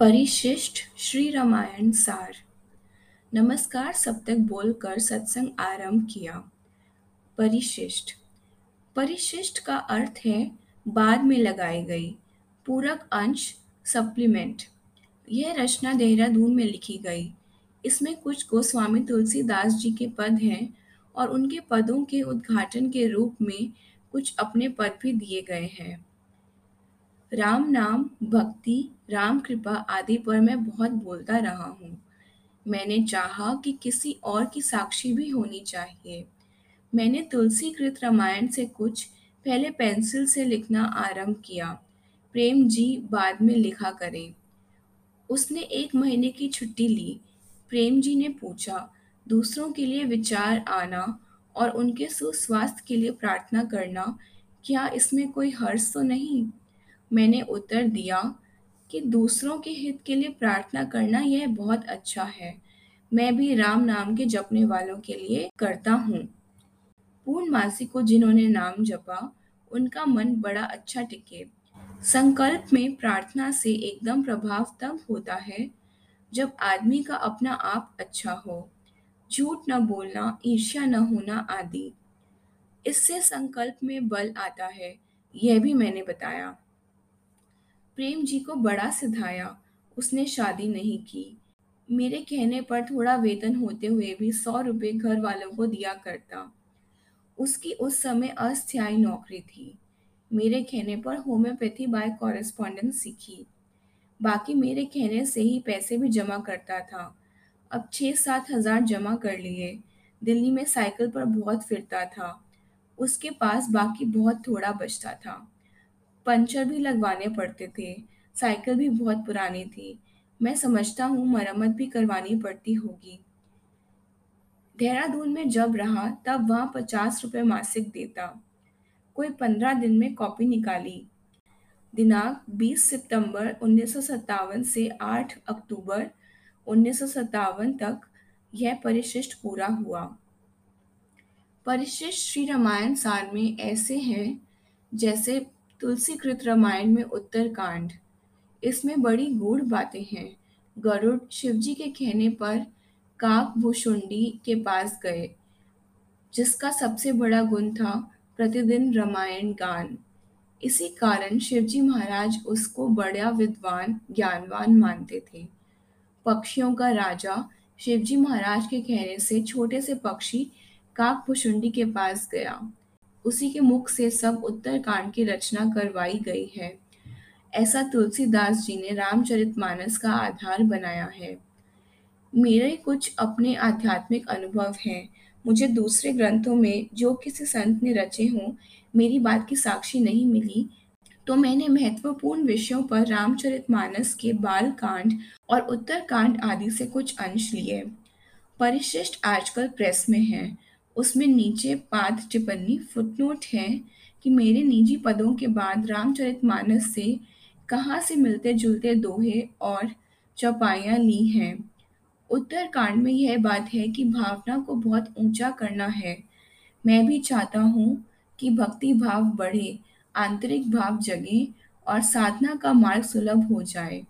परिशिष्ट श्री रामायण सार। नमस्कार, सब तक बोलकर सत्संग आरंभ किया। परिशिष्ट। परिशिष्ट का अर्थ है, बाद में लगाई गई, पूरक अंश सप्लीमेंट यह रचना देहरादून में लिखी गई। इसमें कुछ गोस्वामी तुलसीदास जी के पद हैं और उनके पदों के उद्घाटन के रूप में कुछ अपने पद भी दिए गए हैं। राम नाम, भक्ति, राम कृपा आदि पर मैं बहुत बोलता रहा हूँ। मैंने चाहा कि किसी और की साक्षी भी होनी चाहिए। मैंने तुलसी कृत रामायण से कुछ पहले पेंसिल से लिखना आरंभ किया। प्रेम जी बाद में लिखा करें। उसने एक महीने की छुट्टी ली। प्रेम जी ने पूछा, दूसरों के लिए विचार आना और उनके सुस्वास्थ्य के लिए प्रार्थना करना, क्या इसमें कोई हर्ष तो नहीं? मैंने उत्तर दिया कि दूसरों के हित के लिए प्रार्थना करना यह बहुत अच्छा है। मैं भी राम नाम के जपने वालों के लिए करता हूँ। पूर्णमासी को जिन्होंने नाम जपा, उनका मन बड़ा अच्छा टिके। संकल्प में प्रार्थना से एकदम प्रभाव तब होता है जब आदमी का अपना आप अच्छा हो। झूठ न बोलना, ईर्ष्या न होना आदि। इससे संकल्प में बल आता है, यह भी मैंने बताया। प्रेम जी को बड़ा सिधाया। उसने शादी नहीं की। मेरे कहने पर थोड़ा वेतन होते हुए भी सौ रुपये घर वालों को दिया करता। उसकी उस समय अस्थायी नौकरी थी। मेरे कहने पर होम्योपैथी बाय कॉरेस्पॉन्डेंस सीखी। बाकी मेरे कहने से ही पैसे भी जमा करता था। अब छः सात हज़ार जमा कर लिए। दिल्ली में साइकिल पर बहुत फिरता था। उसके पास बाकी बहुत थोड़ा बचता था। पंचर भी लगवाने पड़ते थे। साइकिल भी बहुत पुरानी थी। मैं समझता हूँ मरम्मत भी करवानी पड़ती होगी। देहरादून में जब रहा, तब वहाँ पचास रुपये मासिक देता। कोई पंद्रह दिन में कॉपी निकाली। दिनांक 20 सितंबर उन्नीस सौ सत्तावन से 8 अक्टूबर उन्नीस सौ सत्तावन तक यह परिशिष्ट पूरा हुआ। परिशिष्ट श्री रामायण सार में ऐसे हैं, जैसे तुलसी कृत रामायण में उत्तरकांड। इसमें बड़ी गूढ़ बातें हैं। गरुड़ शिवजी के कहने पर काक भूषुंडी के पास गए, जिसका सबसे बड़ा गुण था प्रतिदिन रामायण गान। इसी कारण शिवजी महाराज उसको बड़ा विद्वान, ज्ञानवान मानते थे। पक्षियों का राजा शिवजी महाराज के कहने से छोटे से पक्षी काक भुषुंडी के पास गया। उसी के मुख से सब उत्तरकांड की रचना करवाई गई है। ऐसा तुलसीदास जी ने रामचरितमानस का आधार बनाया है। मेरे कुछ अपने आध्यात्मिक अनुभव हैं। मुझे दूसरे ग्रंथों में जो किसी संत ने रचे हों, मेरी बात की साक्षी नहीं मिली तो मैंने महत्वपूर्ण विषयों पर रामचरितमानस के बाल कांड और उत्तरकांड आदि से कुछ अंश लिए। परिशिष्ट आजकल प्रेस में है। उसमें नीचे पाद टिप्पणी फुटनोट है कि मेरे निजी पदों के बाद रामचरितमानस से कहाँ से मिलते जुलते दोहे और चौपाइयाँ ली हैं। उत्तरकांड में यह बात है कि भावना को बहुत ऊँचा करना है। मैं भी चाहता हूँ कि भक्ति भाव बढ़े, आंतरिक भाव जगे और साधना का मार्ग सुलभ हो जाए।